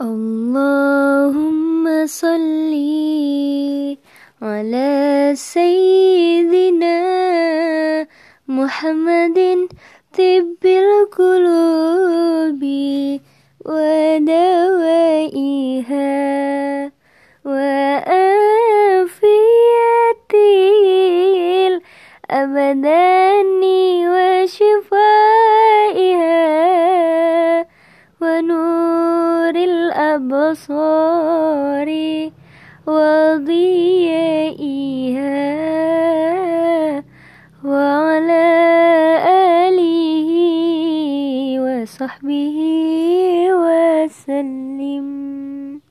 اللهم صل على سيدنا محمد طب القلوب ودوائها وآفية الأبدان وشفائها ونور الأبصار وضيائها وعلى آله وصحبه وسلم.